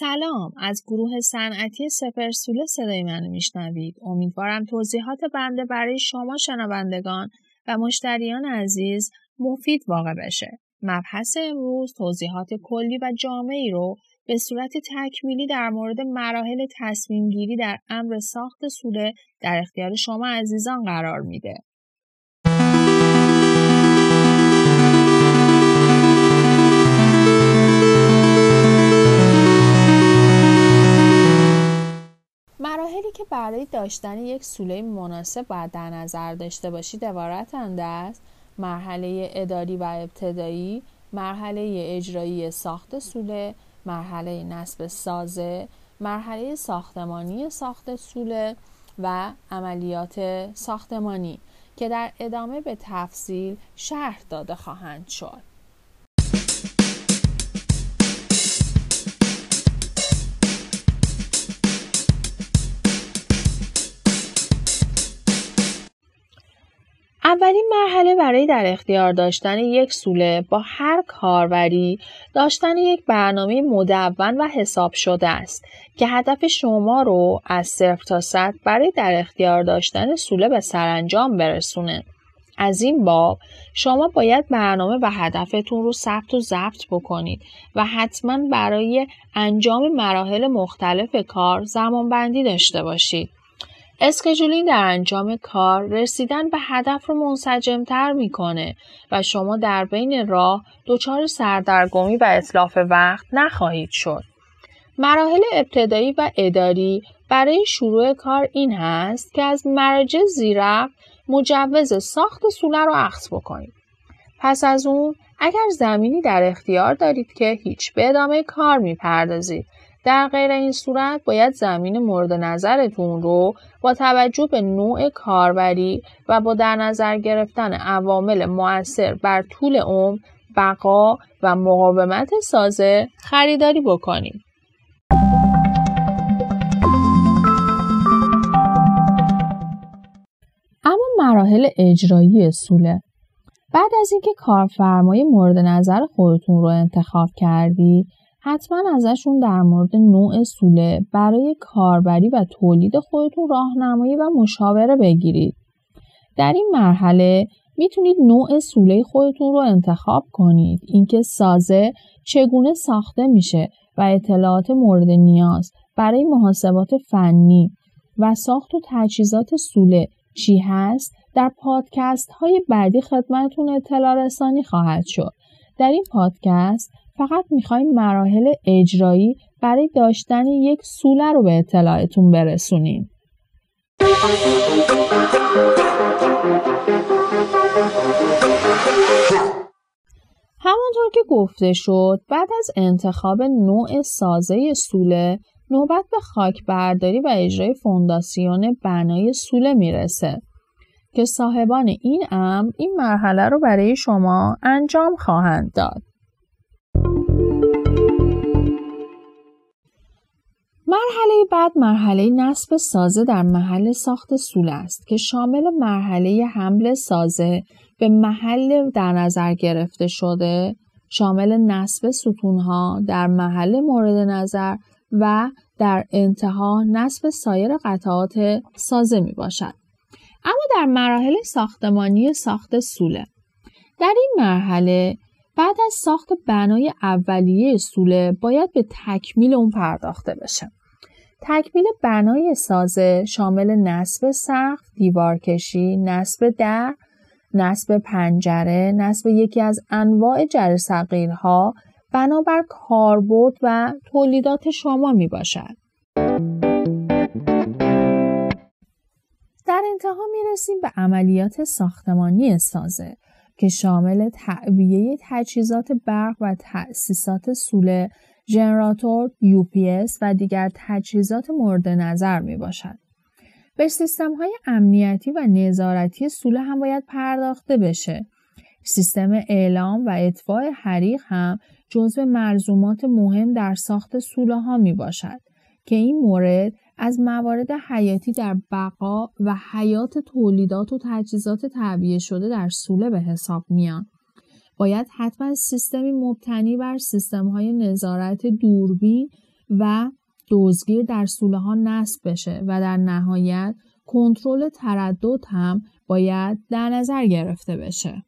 سلام. از گروه صنعتی سپرسوله صدای منو میشنوید. امیدوارم توضیحات بنده برای شما شنوندگان و مشتریان عزیز مفید واقع بشه. مبحث امروز توضیحات کلی و جامعی رو به صورت تکمیلی در مورد مراحل تصمیم گیری در امر ساخت سوله در اختیار شما عزیزان قرار میده. داشتن یک سوله مناسب باید در نظر داشته باشید عبارتند از مرحله اداری و ابتدایی، مرحله اجرایی ساخت سوله، مرحله نصب سازه، مرحله ساختمانی ساخت سوله و عملیات ساختمانی که در ادامه به تفصیل شرح داده خواهند شد. اولین مرحله برای در اختیار داشتن یک سوله با هر کاربری داشتن یک برنامه مدون و حساب شده است که هدف شما رو از صفر تا صد برای در اختیار داشتن سوله به سرانجام برسونه. از این باب شما باید برنامه و هدفتون رو ثبت و ضبط بکنید و حتما برای انجام مراحل مختلف کار زمانبندی داشته باشید. اسکجولینگ در انجام کار رسیدن به هدف رو منسجمتر می‌کنه و شما در بین راه دچار سردرگمی و اطلاف وقت نخواهید شد. مراحل ابتدایی و اداری برای شروع کار این هست که از مراجع زیرفت مجوز ساخت سوله رو اخذ بکنید. پس از اون اگر زمینی در اختیار دارید که هیچ به ادامه کار می‌پردازید در غیر این صورت باید زمین مورد نظرتون رو با توجه به نوع کاربری و با در نظر گرفتن عوامل مؤثر بر طول عمر، بقا و مقاومت سازه خریداری بکنید. اما مراحل اجرایی سوله بعد از اینکه کارفرمای مورد نظر خودتون رو انتخاب کردید حتما ازشون در مورد نوع سوله برای کاربری و تولید خودتون راهنمایی و مشاوره بگیرید. در این مرحله می‌تونید نوع سوله خودتون رو انتخاب کنید. اینکه سازه چگونه ساخته میشه و اطلاعات مورد نیاز برای محاسبات فنی و ساخت و تجهیزات سوله چی هست در پادکست های بعدی خدمتون اطلاع رسانی خواهد شد. در این پادکست فقط می‌خوایم مراحل اجرایی برای داشتن یک سوله رو به اطلاعتون برسونیم. همانطور که گفته شد بعد از انتخاب نوع سازه سوله نوبت به خاک برداری و اجرای فونداسیون بنای سوله می‌رسه که صاحبان این امر این مرحله رو برای شما انجام خواهند داد. مرحله بعد مرحله نصب سازه در محل ساخت سوله است که شامل مرحله حمل سازه به محل در نظر گرفته شده شامل نصب ستونها در محل مورد نظر و در انتها نصب سایر قطعات سازه می باشد. اما در مراحل ساختمانی ساخت سوله در این مرحله بعد از ساخت بنای اولیه سوله باید به تکمیل اون پرداخته بشه. تکمیل بنای سازه شامل نصب سقف، دیوارکشی، نصب در، نصب پنجره، نصب یکی از انواع جرثقیلها بنابر کاربرد و تولیدات شما می باشد. در انتها می رسیم به عملیات ساختمانی سازه که شامل تعبیه تجهیزات برق و تأسیسات سوله ژنراتور، UPS و دیگر تجهیزات مورد نظر می باشد. به سیستم های امنیتی و نظارتی سوله هم باید پرداخته بشه. سیستم اعلام و اطفاع حریق هم جزو مرزومات مهم در ساخت سوله ها می باشد که این مورد از موارد حیاتی در بقا و حیات تولیدات و تجهیزات تعبیه شده در سوله به حساب میان. باید حتما سیستمی مبتنی بر سیستم های نظارت دوربین و دزگیر در سوله ها نصب بشه و در نهایت کنترل تردد هم باید در نظر گرفته بشه.